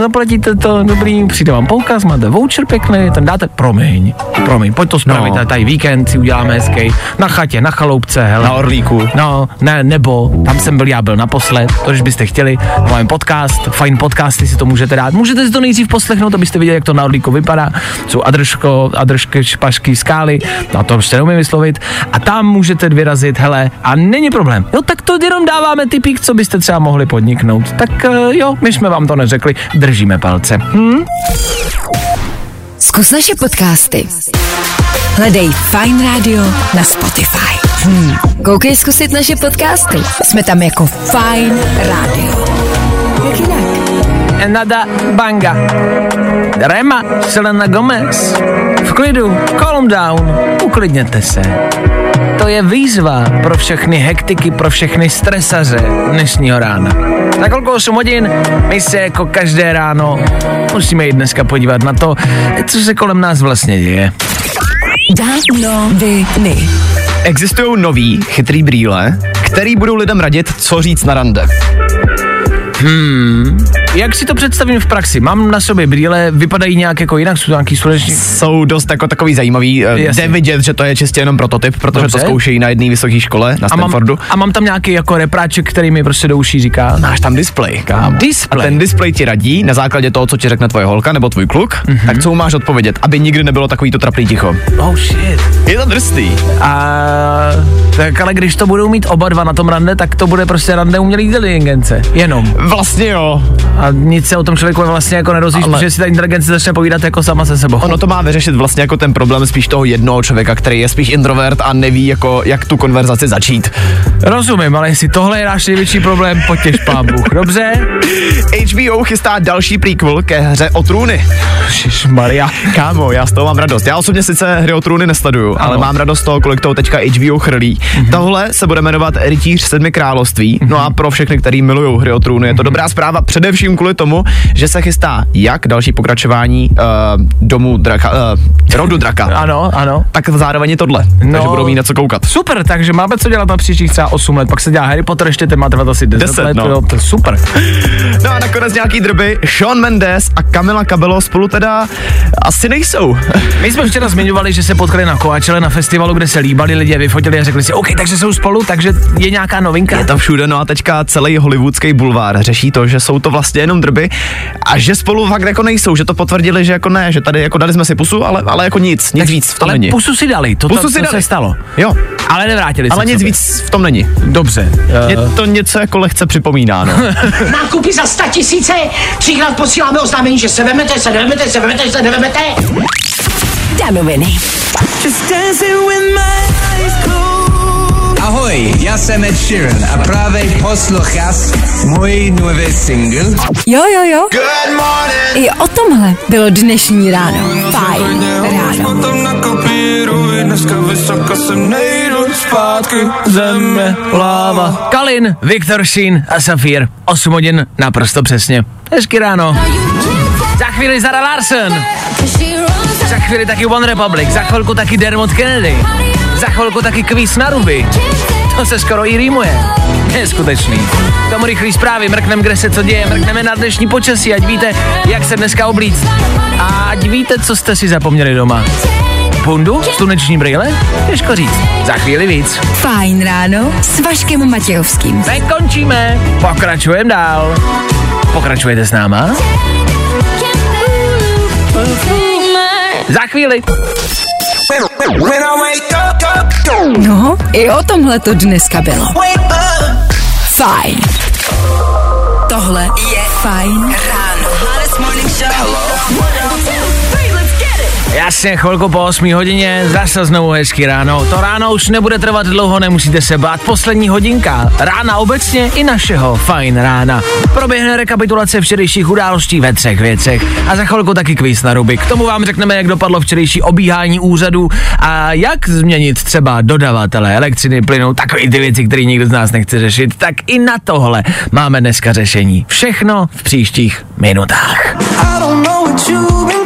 Zaplatíte to, dobrý, přijde vám poukaz, máte voucher pěkný, ten dáte, promiň, promiň, pojď to spravit, No. no. tady víkend si uděláme hezký, na chatě, na chaloupce, hele. Na Orlíku. No, ne, nebo, tam jsem byl, já byl naposled, to, když byste chtěli, máme podcast, fajn podcasty si to můžete dát. Můžete si to nejdřív poslechnout, abyste viděli, jak to na Orlíku vypadá. Jsou adržko, adržky, špašky, skály, no to prostě neumím vyslovit. A tam můžete vyrazit, hele, a není problém. Jo, tak to jenom dáváme typík, co byste třeba mohli podniknout. Tak eh, jo, my jsme vám to neřekli, držíme palce. Hm? Zkus naše podcasty. Hledej Fine Radio na Spotify. Hmm. Koukej zkusit naše podcasty. Jsme tam jako Fine Radio. Jak jinak? Nada Banga. Rema, Selena Gomez. V klidu, calm down, uklidněte se. To je výzva pro všechny hektiky, pro všechny stresaře dnešního rána. Za kolko 8 hodin my se jako každé ráno musíme jít dneska podívat na to, co se kolem nás vlastně děje. Existují nový chytrý brýle, který budou lidem radit, co říct na rande. Jak si to představím v praxi? Mám na sobě brýle, vypadají nějak jako jinak, jsou nějaký sluneční... Jsou dost jako takový zajímavý. eh, Jasně. Jde vidět, že to je čistě jenom prototyp, protože Dobře. to zkoušejí na jedné vysoké škole na A mám, Stanfordu. a mám tam nějaký jako repráček, který mi prostě do uší říká. Máš tam displej, kámo. Displej. A ten displej ti radí na základě toho, co ti řekne tvoje holka nebo tvůj kluk, mm-hmm. tak co máš odpovědět, aby nikdy nebylo takový to trapný ticho. Oh shit. Je to drsný. A tak ale když to budou mít oba dva na tom rande, tak to bude prostě rande umělý inteligence. Jenom. Vlastně jo. A nic se o tom člověku vlastně jako nerozvíš, Ale- protože si ta inteligence začne povídat jako sama se sebou. Ono to má vyřešit vlastně jako ten problém spíš toho jednoho člověka, který je spíš introvert a neví, jako, jak tu konverzaci začít. Rozumím, ale jestli tohle je náš největší problém, potěž pán Bůh. Dobře? HBO chystá další prequel ke hře o trůny. Maria. Kámo, já z toho mám radost. Já osobně sice hry o trůny nesleduju, ale mám radost z toho, kolik toho teďka HBO chrlí. Mm-hmm. Tohle se bude jmenovat Rytíř sedmi království. No a pro všechny, kteří milují hry o trůny, je to dobrá zpráva, především kvůli tomu, že se chystá jak další pokračování uh, domu draka, uh, rodu draka. *laughs* Ano, ano. Tak zároveň i tohle, no. takže budou mít na co koukat. Super, takže máme co dělat na příštích třeba 8 let, pak se dělá Harry Potter, ještě ten má trvat asi 10, 10, let, no. jo, to je super. *laughs* No a nakonec nějaký drby. Sean Mendes a Camila Cabello spolu teda asi nejsou. *laughs* My jsme včera zmiňovali, že se potkali na Koačele na festivalu, kde se líbali lidi, vyfotili a řekli si, OK, takže jsou spolu, takže je nějaká novinka. Je to všude, no a teďka celý hollywoodský bulvár řeší to, že jsou to vlastně jenom drby a že spolu fakt jako nejsou, že to potvrdili, že jako ne, že tady jako dali jsme si pusu, ale, ale jako nic, nic víc v tom ale není. pusu si dali, to, Pusu to, si to dali. se stalo. Jo, Ale nevrátili ale se nic sobě. víc v tom není. Dobře. Je Uh, to něco jako lehce připomíná, no. *laughs* Nákupy za 100 tisíce, třikrát posíláme oznámení, že se vemete, se nevemete, se vemete, se nevemete. Danoviny. Ahoj, já jsem Ed Sheeran a právě posloucháš můj nový single. Jo, jo, jo. I o tomhle bylo dnešní ráno. Fajn ráno. Země, láva. Kalin, Viktor Šín a Safír. 8 hodin naprosto přesně. Hezky ráno. Za chvíli Zara Larsen. Za chvíli taky One Republic. Za chvilku taky Dermot Kennedy. Za chvilku taky kvíz na ruby. To se skoro i rýmuje. Neskutečný. K tomu rychlý zprávy, mrkneme, kde se co děje, mrkneme na dnešní počasí, ať víte, jak se dneska oblíct. A ať víte, co jste si zapomněli doma. Pundu? Sluneční brýle? Těžko říct. Za chvíli víc. Fajn ráno s Vaškem Matějovským. Nekončíme, pokračujeme dál. Pokračujete s náma? Za chvíli. No, i o tomhle to dneska bylo. Fajn. Tohle je Fajn ráno. Jasně, chvilku po 8 hodině, zase znovu hezký ráno. To ráno už nebude trvat dlouho, nemusíte se bát. Poslední hodinka, rána obecně i našeho fajn rána. Proběhne rekapitulace včerejších událostí ve třech věcech a za chvilku taky kvíz na ruby. K tomu vám řekneme, jak dopadlo včerejší obíhání úřadů a jak změnit třeba dodavatele elektřiny, plynu, takový ty věci, které nikdo z nás nechce řešit. Tak i na tohle máme dneska řešení. Všechno v příštích minutách. Feeling good today.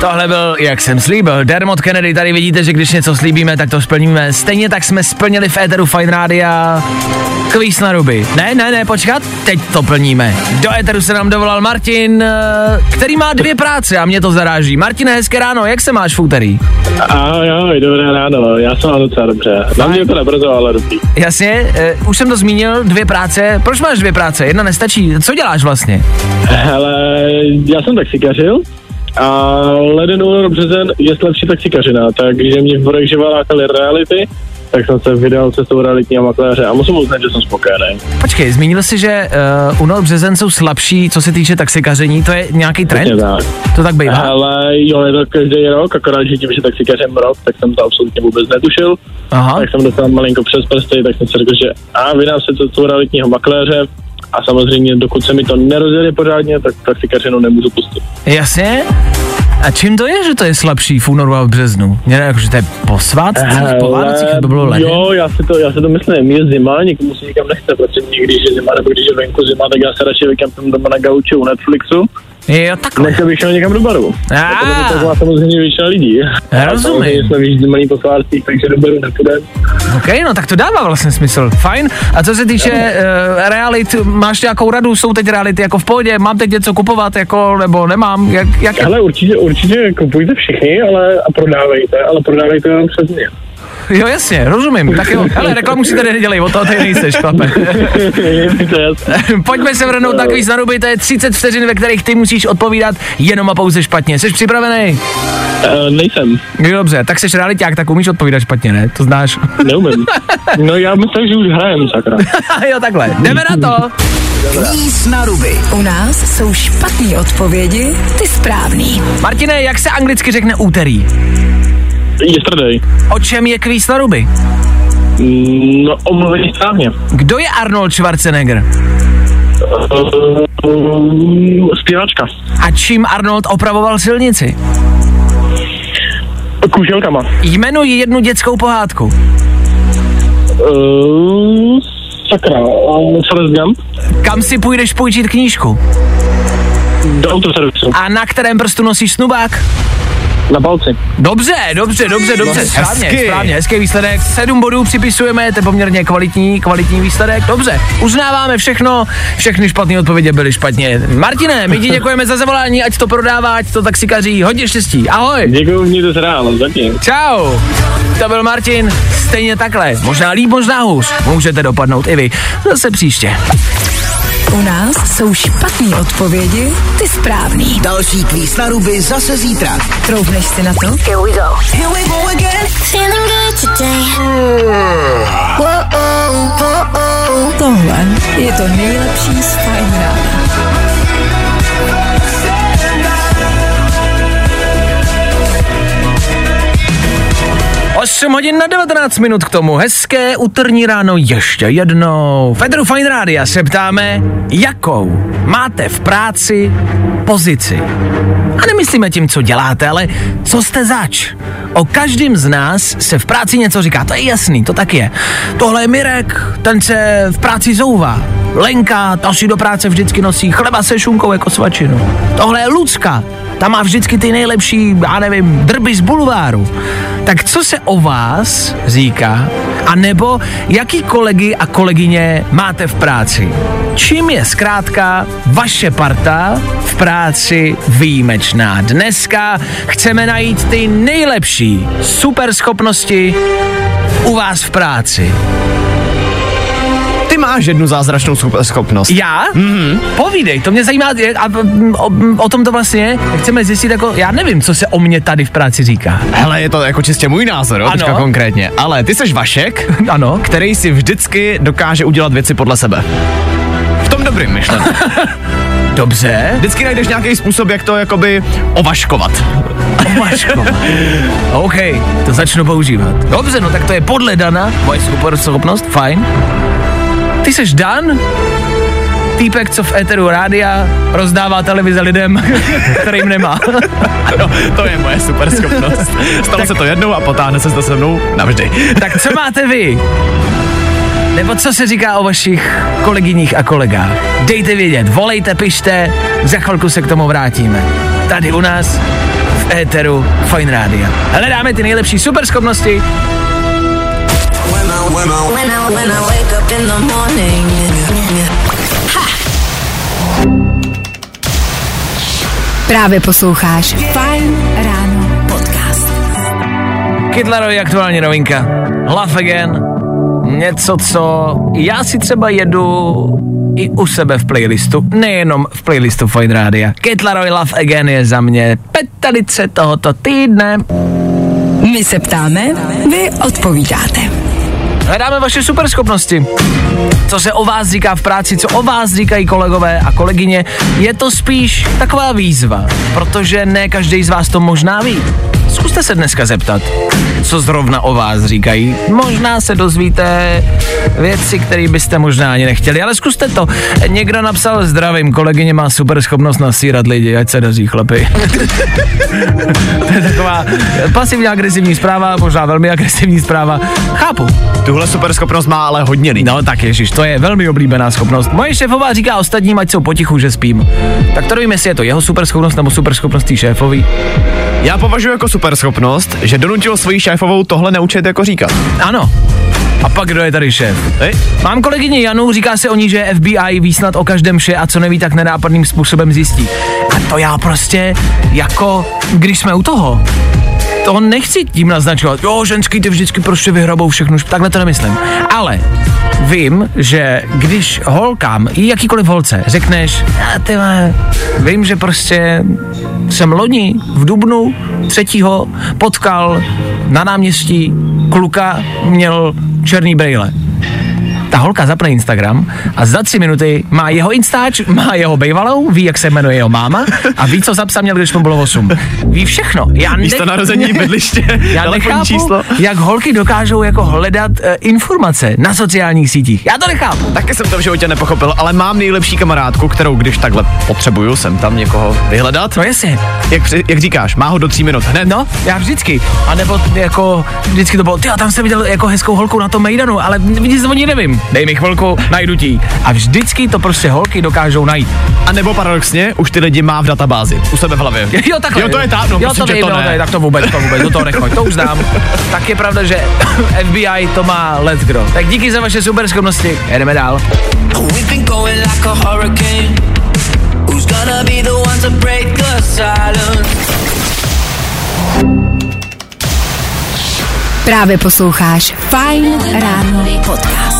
Tohle byl, jak jsem slíbil, Dermot Kennedy, tady vidíte, že když něco slíbíme, tak to splníme. Stejně tak jsme splnili v éteru Fine Rádia kvíz na ruby. Ne, ne, ne, počkat, teď to plníme. Do éteru se nám dovolal Martin, eh, který má dvě práce a mě to zaráží. Martin, hezké ráno, jak se máš v úterý? Ahoj, dobré ráno, já jsem mám docela dobře. Na mě to nebrzo, ale dobrý. Jasně, uh, už jsem to zmínil, dvě práce. Proč máš dvě práce? Jedna nestačí. Co děláš vlastně? Hele, já jsem taxikařil a leden, únor, březen je lepší taxikařina, takže mě v Borech živa lákaly reality, tak jsem se vydal cestou realitního makléře a musím uznat, že jsem spokojený. Počkej, zmínil jsi, že uh, únor, březen jsou slabší, co se týče taxikaření. To je nějaký trend? Přesně tak. To tak bývá. Ale jo, je to každý rok, akorát, že tím, že taxikařem rok, tak jsem to absolutně vůbec netušil. Aha. Tak jsem dostal malinko přes prsty, tak jsem si řekl, že a vydám se cestou realitního makléře a samozřejmě, dokud se mi to nerozjede pořádně, tak taxikařinu nemůžu pustit. Jasně. A čím to je, že to je slabší v únoru a v březnu? Jako, že to je po svátcích, po Vánocích, aby bylo leden? Jo, já si, to, já si to myslím, je zima, nikomu se nikam nechce, protože někdy, když je zima, nebo když je venku zima, tak já se radši vykampím doma na gauči u Netflixu, Jo, takhle. než abych šel někam do baru. Ah. To má samozřejmě většina lidí. Já A rozumím. jsme vyjížděli po svátcích, takže do baru nepůjdeme. OK, no tak to dává vlastně smysl. Fajn. A co se týče uh, realit, máš nějakou radu? Jsou teď reality jako v pohodě? Mám teď něco kupovat, jako, nebo nemám? Jak, jak, Ale určitě, určitě kupujte všichni, ale a prodávejte, ale prodávejte jenom přes mě. Jo, jasně, rozumím. Tak jo, ale reklamu si tady nedělej, o toho tady nejseš, chlape. *laughs* Pojďme se vrhnout na kvíz na ruby, to je 30 vteřin, ve kterých ty musíš odpovídat jenom a pouze špatně. Jsi připravený? Uh, nejsem, Jo, dobře, tak jsi realiták, tak umíš odpovídat špatně, ne? To znáš. neumím. No já myslím, že už hrajem, sakra. *laughs* jo, takhle. Jdeme na to. Kvíz na ruby. U nás jsou špatné odpovědi, ty správný. Martine, jak se anglicky řekne úterý? Yesterday. O čem je kvíz na ruby? Mm, No, omluvení správně. Kdo je Arnold Schwarzenegger? Uh, zpěvačka. A čím Arnold opravoval silnici? Kůželkama. Jmenuji jednu dětskou pohádku. Uh, sakra. Forrest Gump. Kam si půjdeš půjčit knížku? Do autoservisu. A na kterém prstu nosíš snubák? Na palci. Dobře, dobře, dobře, dobře. Správně, hezky. správně, hezký výsledek. Sedm bodů připisujeme, to je poměrně kvalitní, kvalitní výsledek. Dobře, uznáváme všechno, všechny špatné odpovědi byly špatně. Martine, my ti *laughs* děkujeme za zavolání, ať to prodává, ať to taxikaří. Hodně štěstí, ahoj. Děkuji, mějte se ráno, zatím. Čau. To byl Martin, stejně takhle. Možná líp, možná hůř. Můžete dopadnout i vy. Zase příště. U nás jsou špatné odpovědi, ty správný. Další kvíz na ruby zase zítra. Troufneš si na to? Here we go. Here we go again. Feeling good today. Tohle je to nejlepší z Fajn rána. 8 hodin na 19 minut k tomu. Hezké úterní ráno ještě jednou. Federu Fine Rádia se ptáme, jakou máte v práci pozici. A nemyslíme tím, co děláte, ale co jste zač. O každém z nás se v práci něco říká, to je jasný, to tak je. Tohle je Mirek, ten se v práci zouvá. Lenka, ta si do práce vždycky nosí chleba se šunkou jako svačinu. Tohle je Lucka, ta má vždycky ty nejlepší, já nevím, drby z bulváru. Tak co se o vás říká? A nebo jaký kolegy a kolegyně máte v práci? Čím je zkrátka vaše parta v práci výjimečná? Dneska chceme najít ty nejlepší superschopnosti u vás v práci. Ty máš jednu zázračnou schopnost. Já? Mm-hmm. Povídej, to mě zajímá, a, o, o, tom to vlastně je. Chceme zjistit, jako, já nevím, co se o mě tady v práci říká. Hele, je to jako čistě můj názor, jo, teďka konkrétně. Ale ty seš Vašek, *laughs* Ano. který si vždycky dokáže udělat věci podle sebe. V tom dobrým myšleno. *laughs* Dobře. Vždycky najdeš nějaký způsob, jak to jakoby ovaškovat. Maško. *laughs* OK, to začnu používat. Dobře, no tak to je podle Dana, moje super schopnost, fajn. Ty seš Dan? Týpek, co v éteru rádia rozdává televize lidem, *laughs* kterým nemá. Ano, to je moje super schopnost. Stalo se to jednou a potáhne se to se mnou navždy. tak co máte vy? Nebo co se říká o vašich kolegyních a kolegách? Dejte vědět, volejte, pište, za chvilku se k tomu vrátíme. Tady u nás v éteru Fine Rádia. Hledáme ty nejlepší superschopnosti, Právě posloucháš Fine Ráno podcast. Kytlarovi aktuální novinka. Love Again. Něco, co já si třeba jedu i u sebe v playlistu, nejenom v playlistu Fine Rádia. Kytlarovi Love Again je za mě petalice tohoto týdne. My se ptáme, vy odpovídáte. Hledáme vaše superschopnosti. Co se o vás říká v práci, co o vás říkají kolegové a kolegyně, je to spíš taková výzva, protože ne každý z vás to možná ví. Zkuste se dneska zeptat, co zrovna o vás říkají. Možná se dozvíte věci, které byste možná ani nechtěli, ale zkuste to. Někdo napsal zdravím, kolegyně má super schopnost nasírat lidi, ať se daří chlapi. *laughs* to je taková pasivně agresivní zpráva, možná velmi agresivní zpráva. Chápu. Tuhle super schopnost má ale hodně lidí. No tak ježiš, to je velmi oblíbená schopnost. Moje šéfová říká ostatním, ať jsou potichu, že spím. Tak to nevím, jestli je to jeho super schopnost nebo super schopnost šéfový. Já považuji jako super schopnost, že donutil svoji šéfovou tohle neučit jako říkat. Ano. A pak kdo je tady šéf? Hej? Mám kolegyni Janu, říká se o ní, že FBI ví snad o každém vše a co neví, tak nenápadným způsobem zjistí. A to já prostě, jako, když jsme u toho, to nechci tím naznačovat, jo, ženský ty vždycky prostě vyhrabou všechno, takhle to nemyslím. Ale vím, že když holkám, i jakýkoliv holce, řekneš, já ty vole, vím, že prostě jsem loni v Dubnu třetího potkal na náměstí kluka, měl černý brejle ta holka zapne Instagram a za tři minuty má jeho Instač, má jeho bejvalou, ví, jak se jmenuje jeho máma a ví, co zapsal měl, když mu bylo 8. Ví všechno. Já Místo nech- narození, *laughs* bydliště, já nechápu, číslo. jak holky dokážou jako hledat uh, informace na sociálních sítích. Já to nechápu. Taky jsem to v životě nepochopil, ale mám nejlepší kamarádku, kterou když takhle potřebuju, jsem tam někoho vyhledat. No jasně. Jak, jak říkáš, má ho do tří minut hned. No, já vždycky. A nebo jako, vždycky to bylo, ty tam jsem viděl jako hezkou holku na tom Mejdanu, ale nic o ní nevím. Dej mi chvilku, najdu ti. A vždycky to prostě holky dokážou najít. A nebo paradoxně, už ty lidi má v databázi, u sebe v hlavě. *laughs* Jo, takhle. Jo, to je ta, no, jo, prosím, to že vím, to no, ne. ne. tak to vůbec, to vůbec, do toho nechoď, to už znám. *laughs* tak je pravda, že *coughs* FBI to má let's go. Tak díky za vaše super schopnosti, jedeme dál. Právě posloucháš Fine Ráno podcast.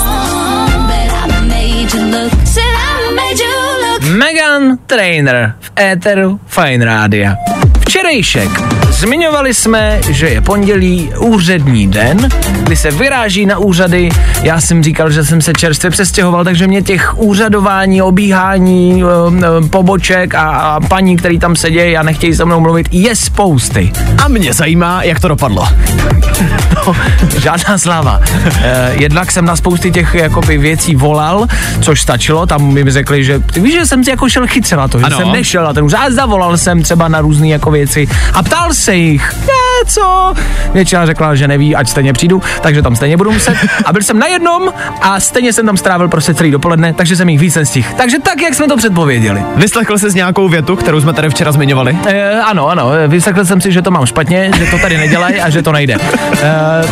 Megan Trainer v éteru Fine Rádia. Včerejšek. Zmiňovali jsme, že je pondělí úřední den, kdy se vyráží na úřady. Já jsem říkal, že jsem se čerstvě přestěhoval, takže mě těch úřadování, obíhání, um, um, poboček a, a paní, který tam sedějí a nechtějí se mnou mluvit, je spousty. A mě zajímá, jak to dopadlo. *laughs* No, žádná sláva. Eh, jednak jsem na spousty těch jakoby věcí volal, což stačilo, tam mi řekli, že ty víš, že jsem si jako šel chytře na to, že Ano. jsem nešel na ten a zavolal jsem třeba na různé jako věci a ptal se jich, co? Většina řekla, že neví, ať stejně přijdu, takže tam stejně budu muset. A byl jsem na jednom a stejně jsem tam strávil prostě celý dopoledne, takže jsem jich víc nestihl. Takže tak, jak jsme to předpověděli. Vyslechl jsi nějakou větu, kterou jsme tady včera zmiňovali? E, ano, ano, vyslechl jsem si, že to mám špatně, že to tady nedělají a že to nejde. E,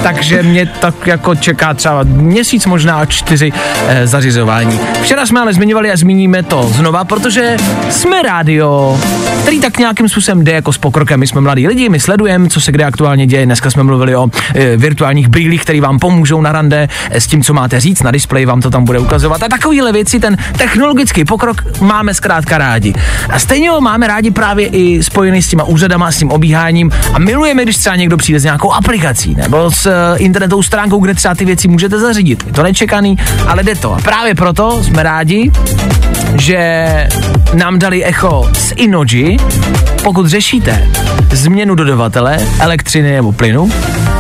takže mě tak jako čeká třeba měsíc, možná čtyři e, zařizování. Včera jsme ale zmiňovali a zmíníme to znova, protože jsme rádio, který tak nějakým způsobem jde jako s pokrokem. My jsme mladí lidi, my sledujeme, co se kde aktuálně děje. Dneska jsme mluvili o e, virtuálních brýlích, které vám pomůžou na rande e, s tím, co máte říct na displeji, vám to tam bude ukazovat. A takovéhle věci, ten technologický pokrok máme zkrátka rádi. A stejně ho máme rádi právě i spojený s těma úřadama, s tím obíháním a milujeme, když třeba někdo přijde s nějakou aplikací nebo s uh, internetovou stránkou, kde třeba ty věci můžete zařídit. Je to nečekaný, ale jde to. A právě proto jsme rádi, že nám dali echo z Inoji. Pokud řešíte změnu dodavatele elektřiny nebo plynu,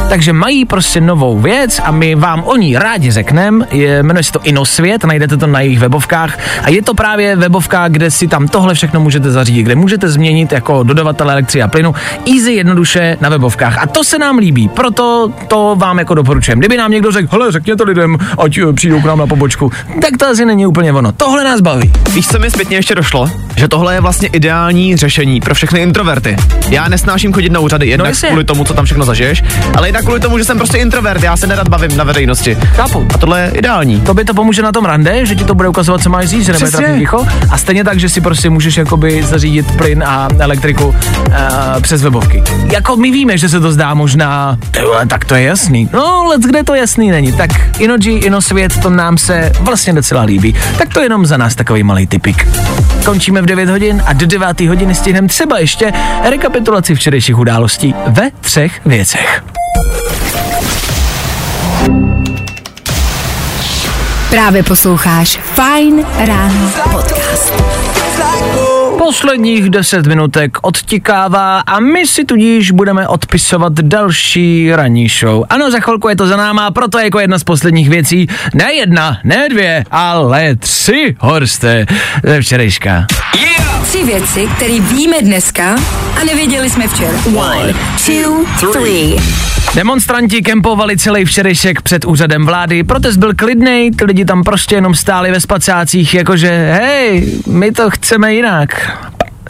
takže mají prostě novou věc a my vám o ní rádi řekneme. Jmenuje se to Inosvět, najdete to na jejich webovkách a je to právě webovka, kde si tam tohle všechno můžete zařídit, kde můžete změnit jako dodavatel elektřiny a plynu easy jednoduše na webovkách. A to se nám líbí, proto to vám jako doporučujeme. Kdyby nám někdo řekl, hele, řekněte lidem, ať eh, přijdou k nám na pobočku, tak to asi není úplně ono. Tohle nás baví. Víš, co mi zpětně ještě došlo? Že tohle je vlastně ideální řešení pro všechny introverty. Já nesnáším chodit na úřady, jednak jasně. kvůli tomu, co tam všechno zažiješ, ale jednak kvůli tomu, že jsem prostě introvert, já se nerad bavím na veřejnosti. Chápu. A tohle je ideální. To by to pomůže na tom rande, že ti to bude ukazovat, co máš říct, že nebude trapný ticho. A stejně tak, že si prostě můžeš jakoby zařídit plyn a elektriku uh, přes webovky. Jako my víme, že se to zdá možná, tyhle, tak to je jasný. No, let kde to jasný není. Tak Inoji, Inosvět, to nám se vlastně docela líbí. Tak to jenom za nás takový malý typik. Končíme v 9 hodin a do 9 hodiny stihneme třeba ještě rekapitulaci včerejších událostí ve třech věcech. Právě posloucháš Fine Ráno podcast. Posledních 10 minutek odtikává a my si tudíž budeme odpisovat další ranní show. Ano, za chvilku je to za náma, proto jako jedna z posledních věcí, ne jedna, ne dvě, ale tři horste ze včerejška. Tři věci, které víme dneska a nevěděli jsme včera. One, two, three. Demonstranti kempovali celý včerejšek před úřadem vlády, protest byl klidnej, ty lidi tam prostě jenom stáli ve spacácích, jakože hej, my to chceme jinak.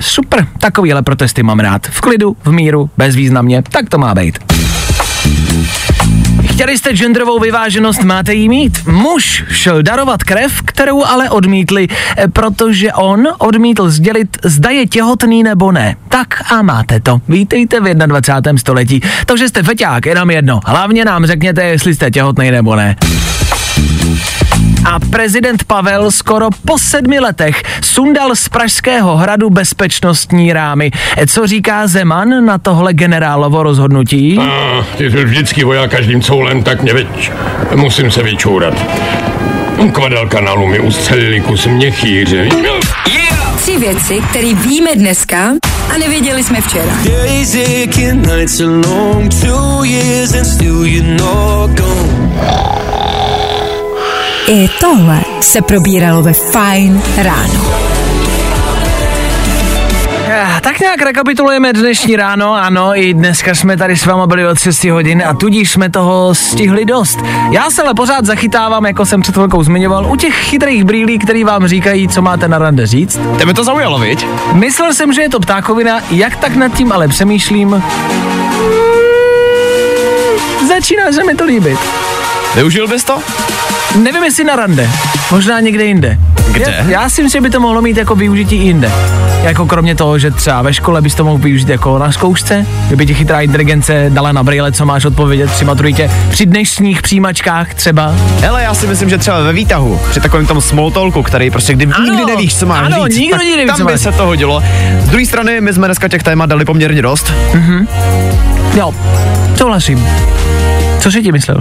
Super, takovýhle protesty mám rád. V klidu, v míru, bezvýznamně, tak to má být. Chtěli jste genderovou vyváženost, máte jí mít. Muž šel darovat krev, kterou ale odmítli, eh, protože on odmítl sdělit, zda je těhotný nebo ne. Tak a máte to. Vítejte v 21. století. To, že jste feťák, je nám jedno. Hlavně nám řekněte, jestli jste těhotný nebo ne. A prezident Pavel skoro po sedmi letech sundal z Pražského hradu bezpečnostní rámy. E, Co říká Zeman na tohle generálovo rozhodnutí? A, ty jsi vždycky voják každým coulem, tak mě veď. Musím se vyčourat. Kvadel kanálu mi ustřelili kus měchýře. Tři věci, které víme dneska a nevěděli jsme včera. Days I tohle se probíralo ve Fine ráno. Tak nějak rekapitulujeme dnešní ráno, ano, i dneska jsme tady s váma byli od 6 hodin a tudíž jsme toho stihli dost. Já se ale pořád zachytávám, jako jsem před chvilkou zmiňoval, u těch chytrých brýlí, který vám říkají, co máte na rande říct. Tebe to zaujalo, viď? Myslel jsem, že je to ptákovina, jak tak nad tím ale přemýšlím. Začíná se mi to líbit. Využil bys to? Nevím, jestli na rande, možná někde jinde. Kde? Já, já si myslím, že by to mohlo mít jako využití i jinde. Jako kromě toho, že třeba ve škole bys to mohl využít jako na zkoušce, kdyby ti chytrá inteligence dala na brýle, co máš odpovědět při maturitě, při dnešních přijímačkách třeba. Hele, já si myslím, že třeba ve výtahu, při takovém tom small talku, který prostě kdy Ano, nikdy nevíš, co máš ano, říct, nikdo tak neví, tam co by máš se to hodilo. Z druhé strany, my jsme dneska těch témat dali poměrně dost. Jo, souhlasím. Co jsi ti myslel?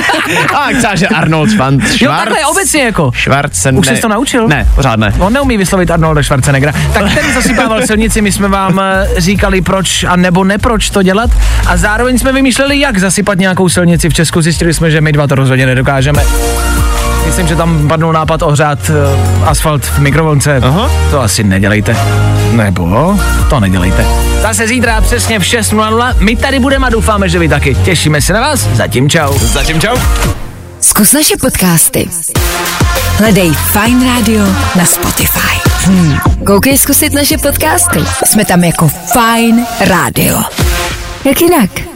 *laughs* A třeba, že Arnold Schwarz. Jo, takhle obecně jako. Schwarzen, Už jsi to naučil? Ne, pořád ne. On neumí vyslovit Arnolda Schwarzeneggera. Tak ten zasypával *laughs* silnici, my jsme vám eh, říkali proč a nebo neproč to dělat a zároveň jsme vymýšleli, jak zasypat nějakou silnici v Česku. Zjistili jsme, že my dva to rozhodně nedokážeme. Myslím, že tam padnul nápad ohřát uh, asfalt v mikrovlnce. Aha. To asi nedělejte. Nebo to nedělejte. Zase zítra přesně v 6.00. My tady budeme a doufáme, že vy taky. Těšíme se na vás. Zatím čau. Zatím čau. Zkus naše podcasty. Hledej Fine Radio na Spotify. Hmm. Koukej zkusit naše podcasty. Jsme tam jako Fine Radio. Jak jinak?